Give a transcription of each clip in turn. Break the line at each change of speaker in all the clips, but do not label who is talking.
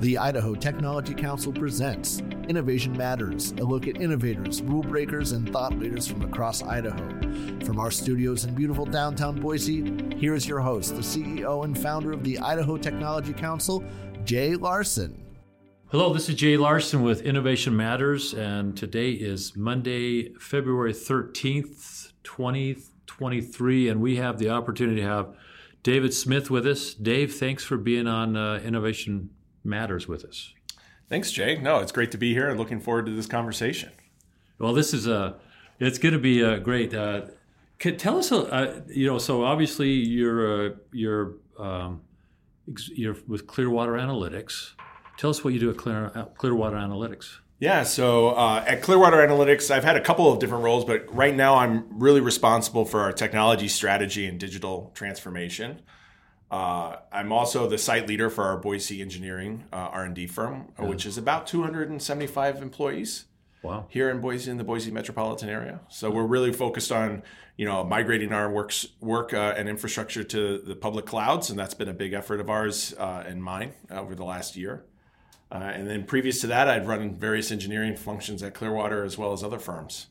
The Idaho Technology Council presents Innovation Matters, a look at innovators, rule breakers, and thought leaders from across Idaho. From our studios in beautiful downtown Boise, here is your host, the CEO and founder of the Idaho Technology Council, Jay Larson.
Hello, this is Jay Larson with Innovation Matters, and today is Monday, February 13th, 2023, and we have the opportunity to have David Smith with us. Dave, thanks for being on uh, Innovation matters with us.
Thanks, Jay. No, it's great to be here and looking forward to this conversation.
Well, this is a, it's going to be a great. Uh, tell us, uh, you know, so obviously you're uh, you're um, you're with Clearwater Analytics. Tell us what you do at Clear, uh, Clearwater Analytics.
Yeah, so uh, at Clearwater Analytics, I've had a couple of different roles, but right now I'm really responsible for our technology strategy and digital transformation. Uh, I'm also the site leader for our Boise engineering uh, R&D firm, yeah. which is about 275 employees.
Wow.
Here in Boise, in the Boise metropolitan area. So we're really focused on, you know, migrating our works, work uh, and infrastructure to the public clouds, and that's been a big effort of ours uh, and mine over the last year. Uh, and then previous to that, I'd run various engineering functions at Clearwater as well as other firms.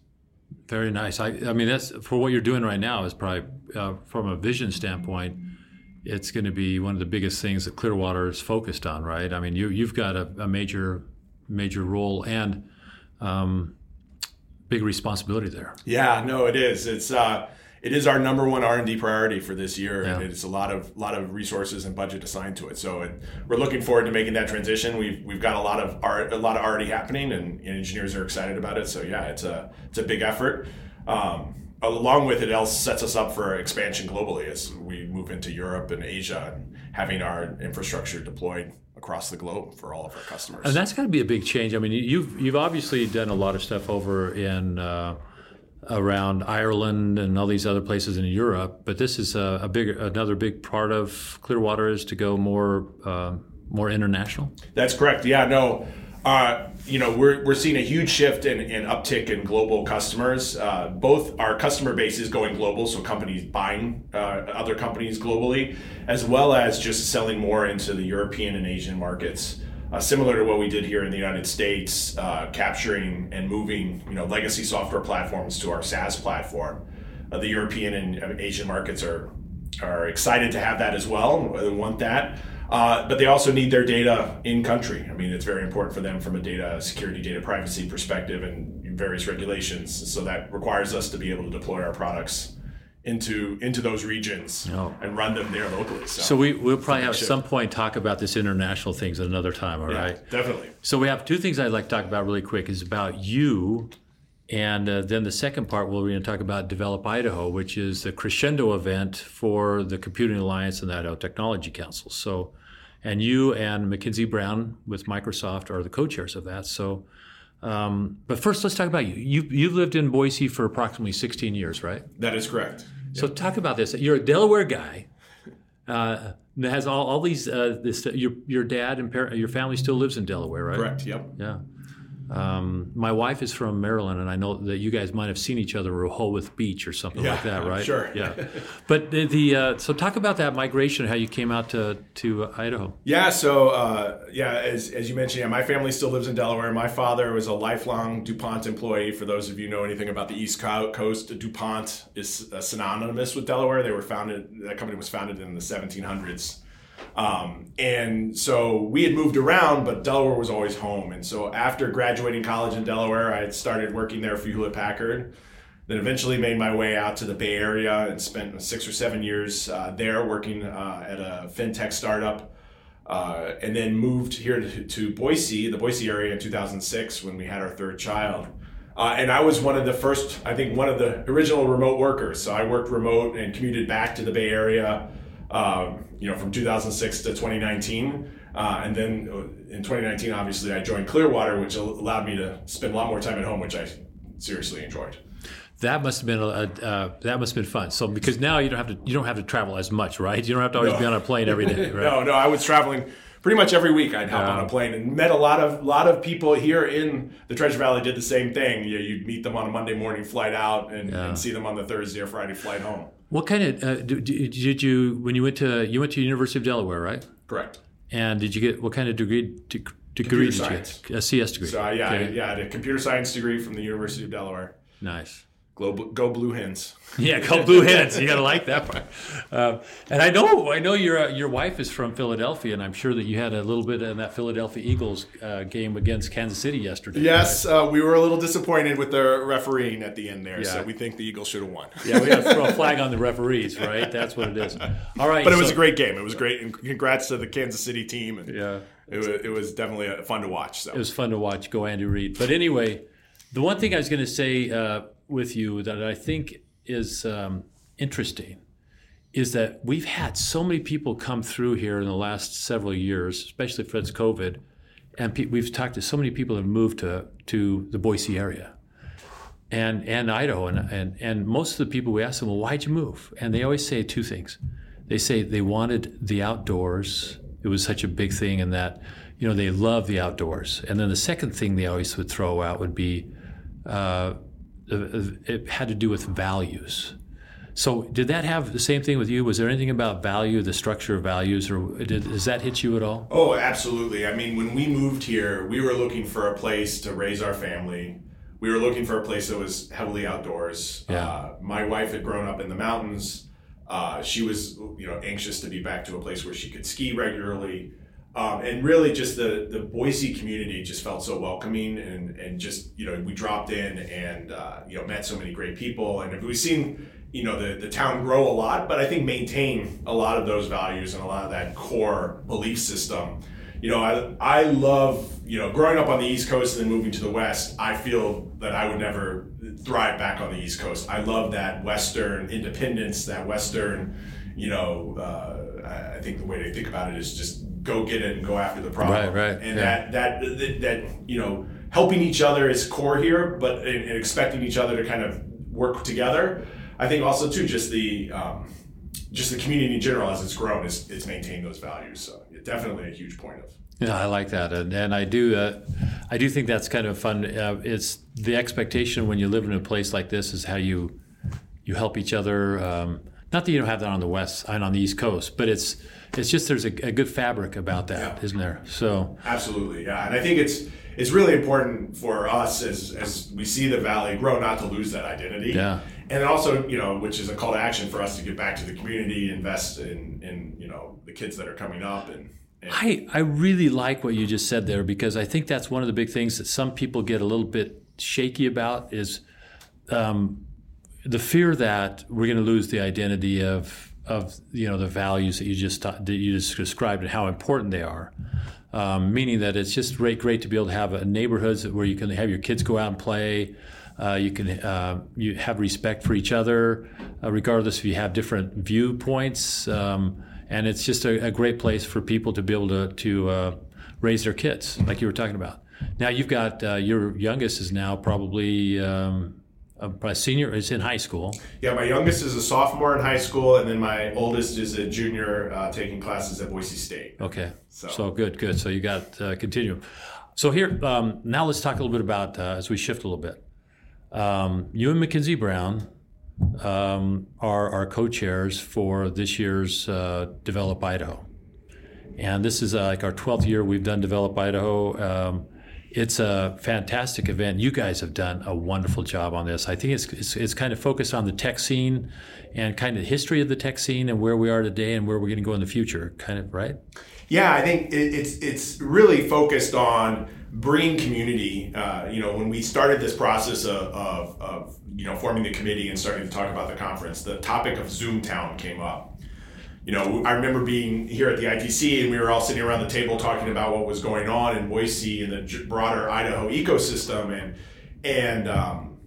Very nice. I, I mean, that's for what you're doing right now is probably uh, from a vision standpoint it's going to be one of the biggest things that Clearwater is focused on, right? I mean, you you've got a, a major major role and um, big responsibility there.
Yeah, no, it is. It's uh, it is our number one R and D priority for this year, yeah. and it's a lot of lot of resources and budget assigned to it. So it, we're looking forward to making that transition. We've we've got a lot of art, a lot of already happening, and, and engineers are excited about it. So yeah, it's a it's a big effort. Um, along with it else sets us up for expansion globally as we move into Europe and Asia and having our infrastructure deployed across the globe for all of our customers.
And that's got to be a big change. I mean, you've you've obviously done a lot of stuff over in uh, around Ireland and all these other places in Europe, but this is a, a big another big part of Clearwater is to go more uh, more international.
That's correct. Yeah, no. Uh, you know, we're, we're seeing a huge shift in, in uptick in global customers. Uh, both our customer base is going global, so companies buying uh, other companies globally, as well as just selling more into the European and Asian markets. Uh, similar to what we did here in the United States, uh, capturing and moving you know legacy software platforms to our SaaS platform. Uh, the European and Asian markets are are excited to have that as well. They want that. Uh, but they also need their data in country. I mean, it's very important for them from a data security, data privacy perspective, and various regulations. So that requires us to be able to deploy our products into into those regions oh. and run them there locally.
So, so we we'll probably have at some point talk about this international things at another time. All
yeah,
right,
definitely.
So we have two things I'd like to talk about really quick. Is about you and uh, then the second part, we're going to talk about Develop Idaho, which is the crescendo event for the Computing Alliance and the Idaho Technology Council. So, and you and Mackenzie Brown with Microsoft are the co-chairs of that. So, um, but first, let's talk about you. you. You've lived in Boise for approximately 16 years, right?
That is correct.
So, yep. talk about this. You're a Delaware guy. Uh, has all, all these uh, this your your dad and par- your family still lives in Delaware, right?
Correct. Yep.
Yeah. Um, my wife is from Maryland, and I know that you guys might have seen each other at Rehoboth Beach or something
yeah,
like that, right?
Sure.
Yeah. But the, the uh, so talk about that migration, how you came out to to Idaho.
Yeah. So uh, yeah, as, as you mentioned, yeah, my family still lives in Delaware. My father was a lifelong DuPont employee. For those of you know anything about the East Coast, DuPont is synonymous with Delaware. They were founded. That company was founded in the 1700s. Um, and so we had moved around, but Delaware was always home. And so after graduating college in Delaware, I had started working there for Hewlett Packard. Then eventually made my way out to the Bay Area and spent six or seven years uh, there working uh, at a fintech startup. Uh, and then moved here to, to, Boise, the Boise area in 2006 when we had our third child. Uh, and I was one of the first, I think, one of the original remote workers. So I worked remote and commuted back to the Bay Area um, you know, from 2006 to 2019. Uh, and then uh, in 2019, obviously, I joined Clearwater, which allowed me to spend a lot more time at home, which I seriously enjoyed.
That must have been a, uh, that must have been fun. So because now you don't have to you don't have to travel as much, right? You don't have to always no. be on a plane every day. Right?
no, no, I was traveling pretty much every week. I'd hop on a plane and met a lot of lot of people here in the Treasure Valley. Did the same thing. You, would meet them on a Monday morning flight out and, yeah. and see them on the Thursday or Friday flight home.
What kind of uh, did, did you when you went to you went to University of Delaware, right?
Correct.
And did you get what kind of degree? De-
Computer
did
science.
you get? A CS degree.
So uh, yeah,
Okay.
I, yeah, I had a computer science degree from the University of Delaware.
Nice.
Go, go Blue Hens.
Yeah, go Blue Hens. You got to like that part. Um, and I know, I know your uh, your wife is from Philadelphia, and I'm sure that you had a little bit in that Philadelphia Eagles uh, game against Kansas City yesterday.
Yes, uh, we were a little disappointed with the refereeing at the end there,
Yeah.
so we think the Eagles should have won.
Yeah, we got to throw a flag on the referees, right? That's what it is. All right,
But it was
so-
a great game. It was great, and congrats to the Kansas City team. And
Yeah.
it was, it was definitely uh, fun to watch. So
it was fun to watch. Go Andy Reid. But anyway, the one thing I was going to say uh, with you that I think is um, interesting is that we've had so many people come through here in the last several years, especially since COVID, and pe- we've talked to so many people that have moved to to the Boise area. And, and Idaho and, and and most of the people we ask them, well, why'd you move? And they always say two things. They say they wanted the outdoors. It was such a big thing, and that you know they love the outdoors. And then the second thing they always would throw out would be uh, it had to do with values. So did that have the same thing with you? Was there anything about value, the structure of values, or did, does that hit you at all?
Oh, absolutely. I mean, when we moved here, we were looking for a place to raise our family. We were looking for a place that was heavily outdoors.
Yeah.
Uh, my wife had grown up in the mountains. Uh, she was, you know, anxious to be back to a place where she could ski regularly. Um, and really, just the the Boise community just felt so welcoming, and and just you know we dropped in and uh, you know met so many great people, and we've seen you know the the town grow a lot, but I think maintain a lot of those values and a lot of that core belief system. You know, I I love you know growing up on the East Coast and then moving to the West. I feel that I would never thrive back on the East Coast. I love that Western independence, that Western, you know. Uh, I think the way to think about it is just go get it and go after the problem.
Right, right,
And
yeah.
that, that that that you know helping each other is core here, but and, expecting each other to kind of work together. I think also too just the um, just the community in general as it's grown is it's maintained those values. So yeah, definitely a huge point of.
Yeah, I like that, and, and I do. Uh, I do think that's kind of fun. Uh, it's the expectation when you live in a place like this is how you you help each other. Um, not that you don't have that on the west and on the east coast, but it's it's just there's a, a good fabric about that,
Yeah.
not there? So
Absolutely, yeah, and I think it's it's really important for us as as we see the valley grow not to lose that identity.
Yeah.
and also you know which is a call to action for us to get back to the community, invest in in you know the kids that are coming up, and, and
I, I really like what you just said there because I think that's one of the big things that some people get a little bit shaky about is um, the fear that we're going to lose the identity of of you know the values that you just that you just described and how important they are. Um, meaning that it's just great, great to be able to have a neighborhoods where you can have your kids go out and play. Uh, you can uh, you have respect for each other, uh, regardless if you have different viewpoints. Um, and it's just a, a great place for people to be able to to uh, raise their kids, like you were talking about. Now you've got uh, your youngest is now probably um, a, senior. Is in high school.
Yeah, my youngest is a sophomore in high school, and then my oldest is a junior uh, taking classes at Boise State.
Okay.
So-
So, good, good. So you got uh, continuum. So here, um, now let's talk a little bit about uh, as we shift a little bit. Um, you and Mackenzie Brown um, are our co-chairs for this year's uh, Develop Idaho, and this is uh, like our 12th year we've done Develop Idaho. It's a fantastic event. You guys have done a wonderful job on this. I think it's, it's it's kind of focused on the tech scene and kind of the history of the tech scene and where we are today and where we're going to go in the future. Kind of right.
Yeah, I think it, it's it's really focused on bringing community. Uh, you know, when we started this process of, of, of you know forming the committee and starting to talk about the conference, the topic of Zoomtown came up. You know, I remember being here at the ITC and we were all sitting around the table talking about what was going on in Boise and the broader Idaho ecosystem, and and um,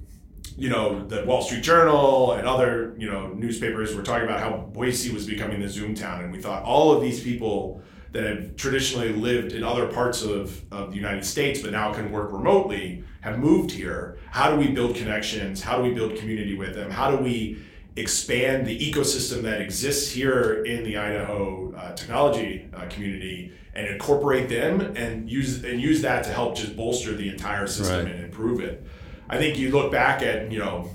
you know, the Wall Street Journal and other, you know, newspapers were talking about how Boise was becoming the Zoom town. And we thought all of these people that have traditionally lived in other parts of, of the United States but now can work remotely have moved here. How do we build connections? How do we build community with them? How do we expand the ecosystem that exists here in the Idaho uh, technology uh, community and incorporate them and use and use that to help just bolster the entire system
Right.
and improve it. I think you look back at you know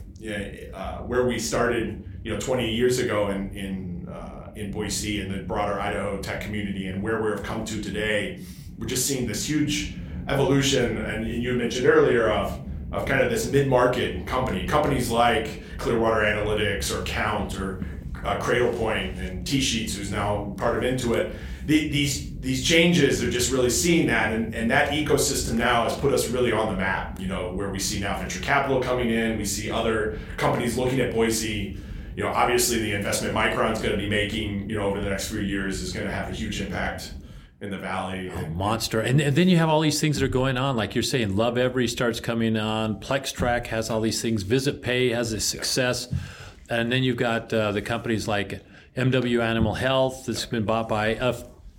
uh, where we started you know 20 years ago in in uh, in Boise and the broader Idaho tech community and where we've come to today, we're just seeing this huge evolution. And you mentioned earlier of of kind of this mid-market company, companies like Clearwater Analytics or Kount or uh, Cradlepoint and T-Sheets, who's now part of Intuit. The, these these changes are just really seeing that, and, and that ecosystem now has put us really on the map. You know, where we see now venture capital coming in, we see other companies looking at Boise. You know, obviously the investment Micron's going to be making, you know, over the next few years is going to have a huge impact in the valley.
Oh, monster. And, and, then you have all these things that are going on. Like you're saying, Lovevery starts coming on. PlexTrack has all these things. VisitPay has a success. And then you've got uh, the companies like MW Animal Health that's been bought by a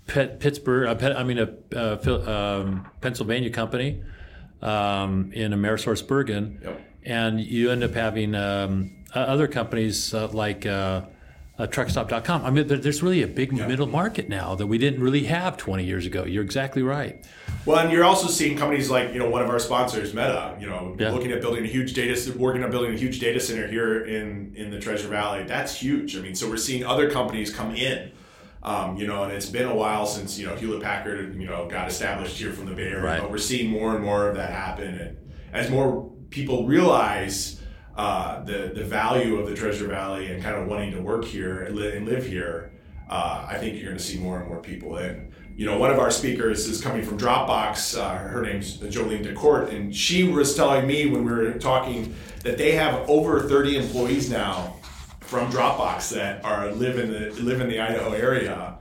Pittsburgh, a Pet, I mean, a, a um, Pennsylvania company um, in AmerisourceBergen. Yep. And you end up having um, other companies uh, like uh, uh, truckstop.com. I mean, there's really a big yeah. middle market now that we didn't really have 20 years ago. You're exactly right.
Well, and you're also seeing companies like you know one of our sponsors, Meta. You know, yeah. looking at building a huge data, working on building a huge data center here in in the Treasure Valley. That's huge. I mean, so we're seeing other companies come in. Um, you know, and it's been a while since you know Hewlett Packard, you know, got established here from the Bay Area. Right. But we're seeing more and more of that happen, and as more people realize uh, the the value of the Treasure Valley and kind of wanting to work here and, li- and live here, uh, I think you're going to see more and more people. And you know, one of our speakers is coming from Dropbox. Uh, her name's Jolene DeCourt, and she was telling me when we were talking that they have over 30 employees now from Dropbox that are live in the live in the Idaho area.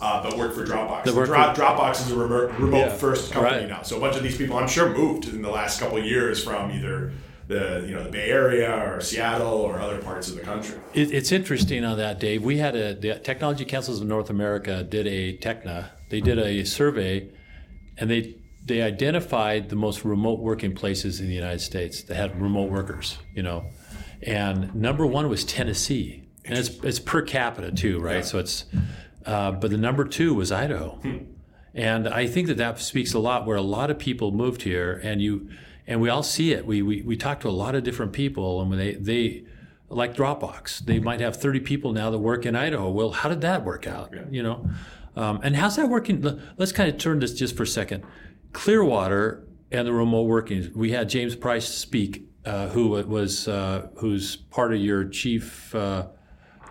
Uh, but work for Dropbox. Work Dro- for- Dropbox is a remote, remote yeah. first company right. now. So a bunch of these people, I'm sure, moved in the last couple of years from either the you know the Bay Area or Seattle or other parts of the country.
It, it's interesting on that, Dave. We had a the Technology Councils of North America did a TECNA. They did a survey, and they they identified the most remote working places in the United States that had remote workers. You know, and number one was Tennessee, and it's it's per capita too, right? Yeah. So it's, uh, but the number two was Idaho. Hmm. And I think that that speaks a lot where a lot of people moved here and you and we all see it. We, we, we talk to a lot of different people, and when they, they like Dropbox, they might have 30 people now that work in Idaho. Well, how did that work out? Yeah. You know, um, and how's that working? Let's kind of turn this just for a second. Clearwater and the remote working. We had James Price speak, uh, who was uh, who's part of your chief, uh,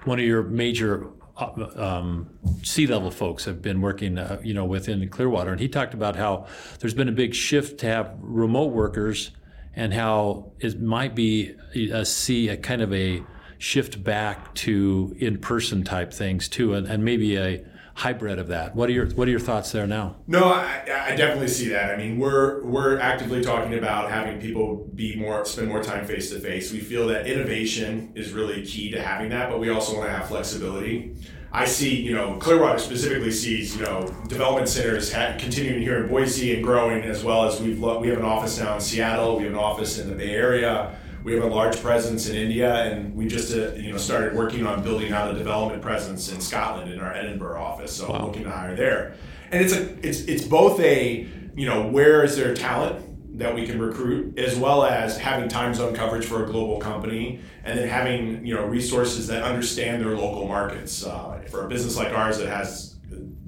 one of your major uh, um, C-level folks have been working, uh, you know, within Clearwater, and he talked about how there's been a big shift to have remote workers, and how it might be a see a kind of a shift back to in-person type things too, and, and maybe a hybrid of that. What are your What are your thoughts there now?
No, I, I, definitely see that. I mean, we're we're actively talking about having people be more spend more time face to face. We feel that innovation is really key to having that, but we also want to have flexibility. I see, you know, Clearwater specifically sees, you know, development centers ha- continuing here in Boise and growing, as well as we've lo- we have an office now in Seattle, we have an office in the Bay Area we have a large presence in India, and we just uh, you know started working on building out a development presence in Scotland in our Edinburgh office. So wow. looking to hire there, and it's a it's it's both a you know where is there talent that we can recruit, as well as having time zone coverage for a global company, and then having you know resources that understand their local markets. Uh, for a business like ours that has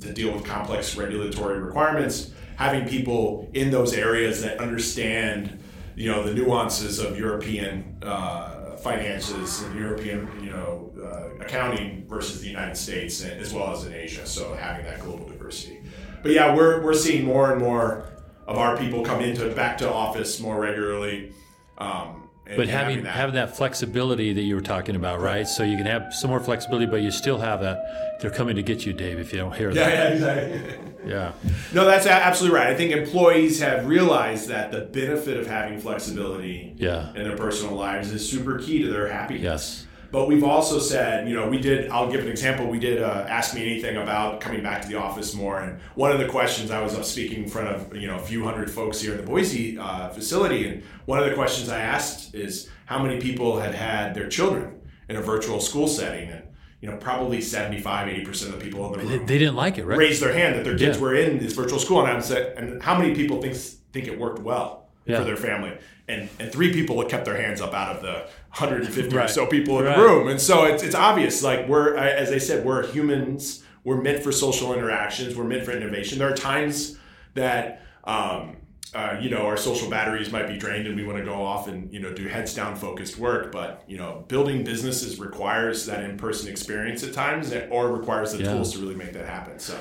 to deal with complex regulatory requirements, having people in those areas that understand you know the nuances of European uh, finances and European you know uh, accounting versus the United States as well as in Asia. So having that global diversity. But yeah, we're we're seeing more and more of our people come into back to office more regularly. Um,
but having having that. having that. flexibility that you were talking about, right? So you can have some more flexibility, but you still have that. They're coming to get you, Dave. If you don't hear
yeah,
that.
Yeah, exactly.
yeah.
No, that's absolutely right. I think employees have realized that the benefit of having flexibility
yeah.
in their personal lives is super key to their happiness.
Yes.
But we've also said, you know, we did, I'll give an example. We did uh, Ask Me Anything about coming back to the office more. And one of the questions I was up speaking in front of, you know, a few hundred folks here in the Boise uh, facility. And one of the questions I asked is how many people had had their children in a virtual school setting. And, you know, probably 75, 80% of the people in the room.
They, didn't like it, right?
Raised their hand that their kids yeah. were in this virtual school. And I said, and how many people think, think it worked well? For their family. And, and three people kept their hands up out of the 150 or so people in
Right.
the room. And so it's, it's obvious, like we're, as I said, we're humans. We're meant for social interactions. We're meant for innovation. There are times that, um, uh, you know, our social batteries might be drained and we want to go off and, you know, do heads down focused work. But, you know, building businesses requires that in-person experience at times or requires the
Yeah.
tools to really make that happen. So,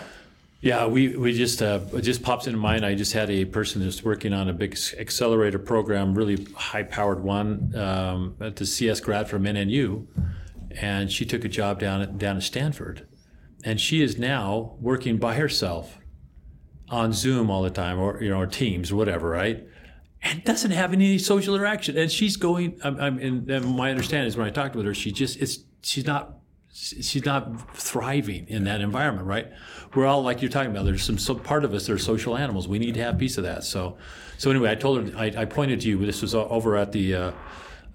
Yeah, we, we just uh, it just pops into mind. I just had a person that's working on a big accelerator program, really high powered one um, at the CS grad from NNU, and she took a job down at down at Stanford, and she is now working by herself on Zoom all the time, or you know, or Teams whatever, right? And doesn't have any social interaction. And she's going. I'm, I'm and, and my understanding is when I talked with her, she just it's she's not she's not thriving in that environment, right? We're all like you're talking about. There's some, some part of us that are social animals. We need to have a piece of that. So, so anyway, I told her I, I pointed to you. This was over at the uh,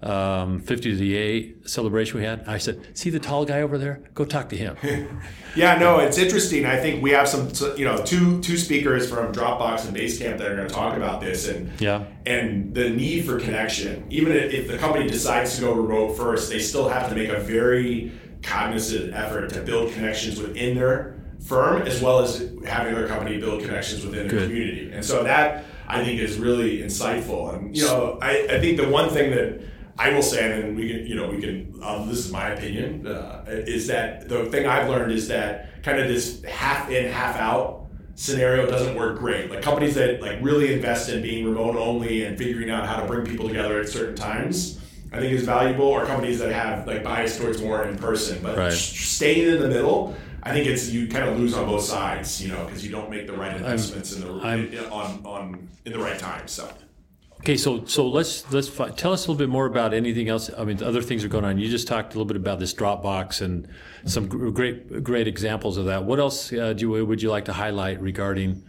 um, 50 to the A celebration we had. I said, "See the tall guy over there? Go talk to him."
Yeah, no, it's interesting. I think we have some, you know, two two speakers from Dropbox and Basecamp that are going to talk about this, and
Yeah.
and the need for connection. Even if the company decides to go remote first, they still have to make a very cognizant effort to build connections within their firm, as well as having their company build connections within
Good.
community. And so that I think is really insightful. And you know, I, I think the one thing that I will say, and then we can, you know, we can. Um, this is my opinion. Uh, is that the thing I've learned is that kind of this half in, half out scenario doesn't work great. Like companies that like really invest in being remote only and figuring out how to bring people together at certain times, I think is valuable. Or companies that have like bias towards more in person, but
Right.
staying in the middle. I think it's you kind of lose on both sides, you know, because you don't make the right investments in the
I'm-
in, on on in the right time. So.
Okay, so so let's let's tell us a little bit more about anything else. I mean, other things are going on. You just talked a little bit about this Dropbox and some gr- great great examples of that. What else uh, do you, would you like to highlight regarding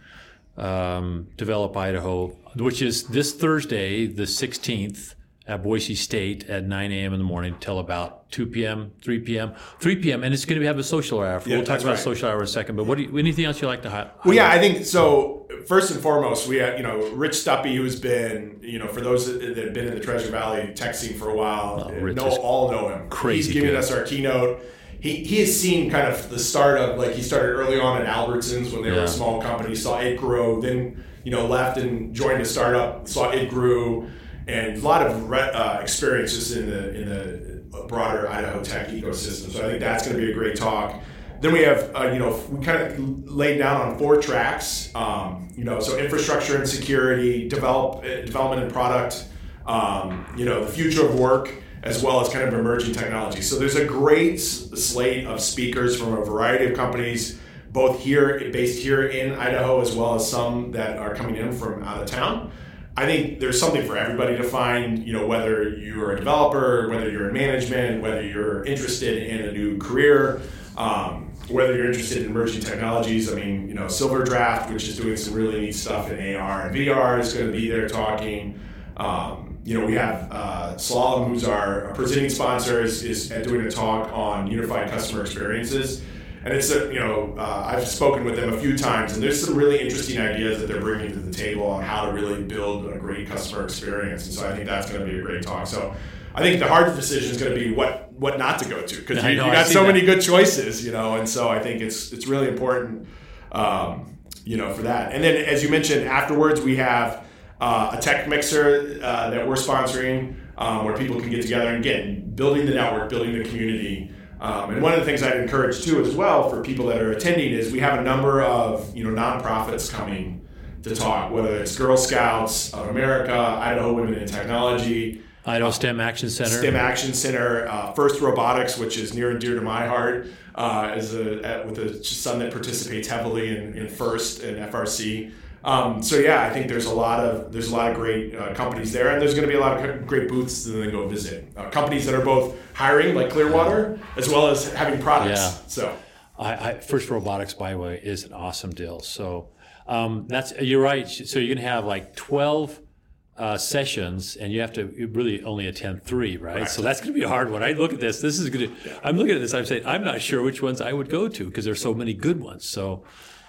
um, Develop Idaho, which is this Thursday, the sixteenth, at Boise State at nine a.m. in the morning till about two p.m., three p.m., three p.m. and it's going to have a social hour.
Yeah,
we'll talk about
right.
social hour in a second. But what do you, anything else you like to highlight?
Well, yeah, I think so. First and foremost, we have you know Rich Stuppy, who's been you know for those that have been in the Treasure Valley scene for a while,
Oh, eh,
know all know him.
crazy
He's giving
good.
us our keynote. He, he has seen kind of the start of like he started early on at Albertsons when they were a small company, saw it grow, then you know left and joined a startup, saw it grew, and a lot of uh, experiences in the in the broader Idaho tech ecosystem. So I think that's going to be a great talk. Then we have, uh, you know, we kind of laid down on four tracks. Um, you know, so infrastructure and security, develop, uh, development and product, um, you know, the future of work, as well as kind of emerging technology. So there's a great slate of speakers from a variety of companies, both here, based here in Idaho, as well as some that are coming in from out of town. I think there's something for everybody to find, you know, whether you're a developer, whether you're in management, whether you're interested in a new career, um, whether you're interested in emerging technologies. I mean, you know, SilverDraft, which is doing some really neat stuff in AR and VR, is going to be there talking. Um, you know, we have uh, Slalom, who's our presenting sponsor, is, is doing a talk on unified customer experiences. And it's a, you know, uh, I've spoken with them a few times, and there's some really interesting ideas that they're bringing to the table on how to really build a great customer experience. And so I think that's going to be a great talk. So I think the hard decision is going to be what what not to go to because you, you got so
that.
many good choices, you know. And so I think it's it's really important, um, you know, for that. And then as you mentioned, afterwards we have uh, a tech mixer uh, that we're sponsoring um, where people can get together and again building the network, building the community. Um, and one of the things I'd encourage too, as well, for people that are attending, is we have a number of you know nonprofits coming to talk, whether it's Girl Scouts of America, Idaho Women in Technology,
Idaho STEM Action Center.
STEM Action Center, uh, First Robotics, which is near and dear to my heart, uh, as a with a son that participates heavily in, in First and FRC. Um, so yeah, I think there's a lot of there's a lot of great uh, companies there, and there's going to be a lot of great booths to then go visit. Uh, companies that are both hiring, like Clearwater, as well as having products.
Yeah.
So
I, I, First Robotics, by the way, is an awesome deal. So um, that's you're right. So you're going to have like 12 uh, sessions, and you have to really only attend three, right? So that's going to be a hard one. I look at this. This is going to. I'm looking at this. I'm saying I'm not sure which ones I would go to because there's so many good ones. So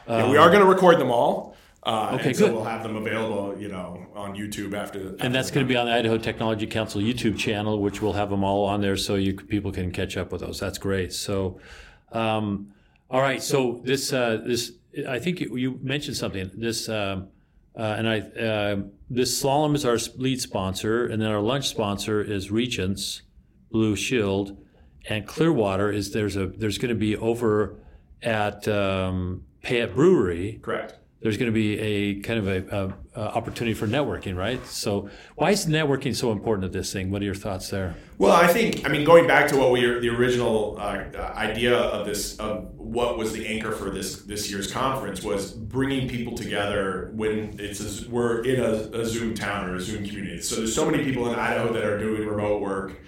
Yeah, we are going to record them all. Uh,
Okay,
so
good.
we'll have them available, you know, on YouTube after.
And that's going to be on the Idaho Technology Council YouTube channel, which we'll have them all on there, so you people can catch up with those. That's great. So, um, all right. So this uh, this I think you, you mentioned something. This um, uh, and I uh, this slalom is our lead sponsor, and then our lunch sponsor is Regents Blue Shield, and Clearwater is there's a there's going to be over at um, Payette Brewery
correct.
There's going to be a kind of a, a, a opportunity for networking, right? So why is networking so important to this thing? What are your thoughts there?
Well, I think I mean going back to what we the original uh, idea of this of what was the anchor for this this year's conference was bringing people together when it's a, we're in a, a Zoom town or a Zoom community. So there's so many people in Idaho that are doing remote work.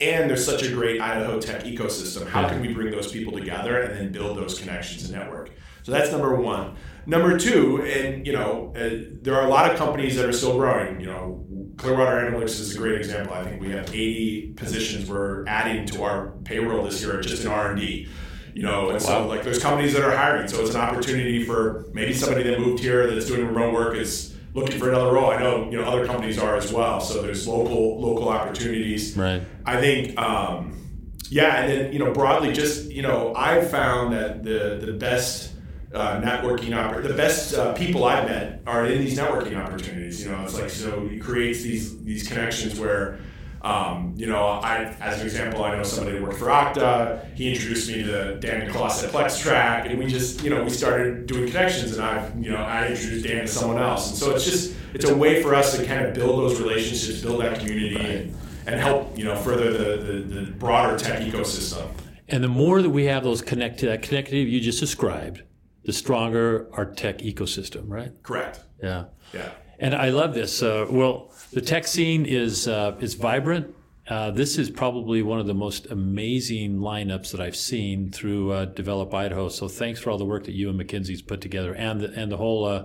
And there's such a great Idaho tech ecosystem. How can we bring those people together and then build those connections and network? So that's number one. Number two, and you know, uh, there are a lot of companies that are still growing. You know, Clearwater Analytics is a great example. I think we have 80 positions we're adding to our payroll this year just in R and D. You know, and so like there's companies that are hiring, so it's an opportunity for maybe somebody that moved here that's doing remote work is looking for another role. I know you know other companies are as well. So there's local local opportunities.
Right.
I think, um, yeah, and then you know broadly, just you know, I've found that the the best uh, networking oppor- the best uh, people I've met are in these networking opportunities. You know, it's like so it creates these these connections where. Um, you know, I, as an example, I know somebody that worked for Okta. He introduced me to the Dan Nicholas at PlexTrack, and we just, you know, we started doing connections, and I, you know, I introduced Dan to someone else, and so it's just, it's a way for us to kind of build those relationships, build that community, and, and help, you know, further the, the, the broader tech ecosystem.
And the more that we have those connect to that connectivity you just described, the stronger our tech ecosystem, right?
Correct.
Yeah.
Yeah.
And I love this. Uh, well, the tech scene is uh, is vibrant. Uh, this is probably one of the most amazing lineups that I've seen through uh, Develop Idaho. So thanks for all the work that you and Mackenzie's put together, and the, and the whole uh,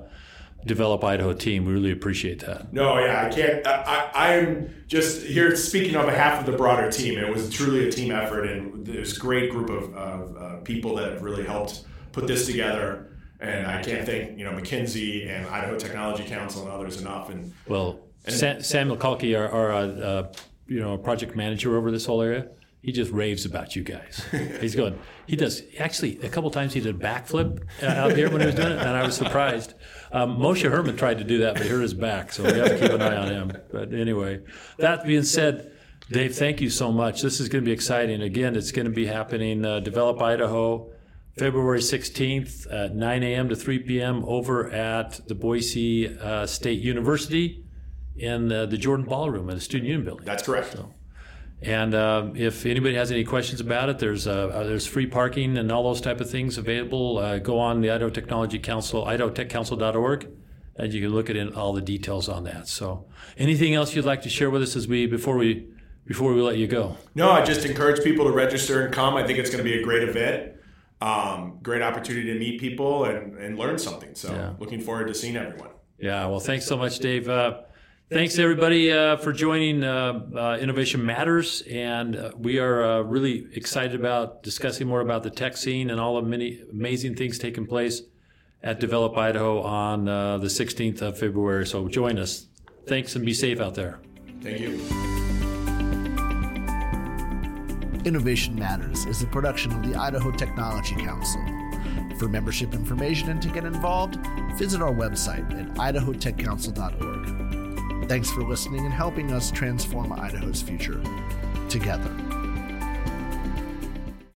Develop Idaho team. We really appreciate that.
No, yeah, I can't. I, I, I'm just here speaking on behalf of the broader team. It was truly a team effort, and there's a great group of, of uh, people that have really helped put this together. And I can't thank you know Mackenzie and Idaho Technology Council and others enough. And
Well, Sam, Samuel Kalki, our, our uh, uh, you know project manager over this whole area, he just raves about you guys. He's going. He does actually a couple times. He did a backflip uh, out here when he was doing it, and I was surprised. Um, Moshe Herman tried to do that, but he hurt his back, so we have to keep an eye on him. But anyway, that being said. Dave, thank you so much. This is going to be exciting. Again, it's going to be happening uh, Develop Idaho, February 16th at 9 a.m. to 3 p.m. over at the Boise uh, State University in uh, the Jordan Ballroom at the Student Union Building.
that's correct.
And um, if anybody has any questions about it, there's uh, uh, there's free parking and all those type of things available. Uh, go on the Idaho Technology Council, idahotechcouncil.org, and you can look at in all the details on that. So, anything else you'd like to share with us as we before we before we let you go?
No, I just encourage people to register and come. I think it's going to be a great event. Um, great opportunity to meet people and, and learn something. So
Yeah.
looking forward to seeing everyone.
Yeah, well, thanks so much, Dave. Uh, thanks everybody uh, for joining uh, uh, Innovation Matters, and uh, we are uh, really excited about discussing more about the tech scene and all the many amazing things taking place at Develop Idaho on uh, the 16th of February. So join us. Thanks, and be safe out there.
Thank you.
Innovation Matters is a production of the Idaho Technology Council. For membership information and to get involved, visit our website at idahotechcouncil.org. Thanks for listening and helping us transform Idaho's future together.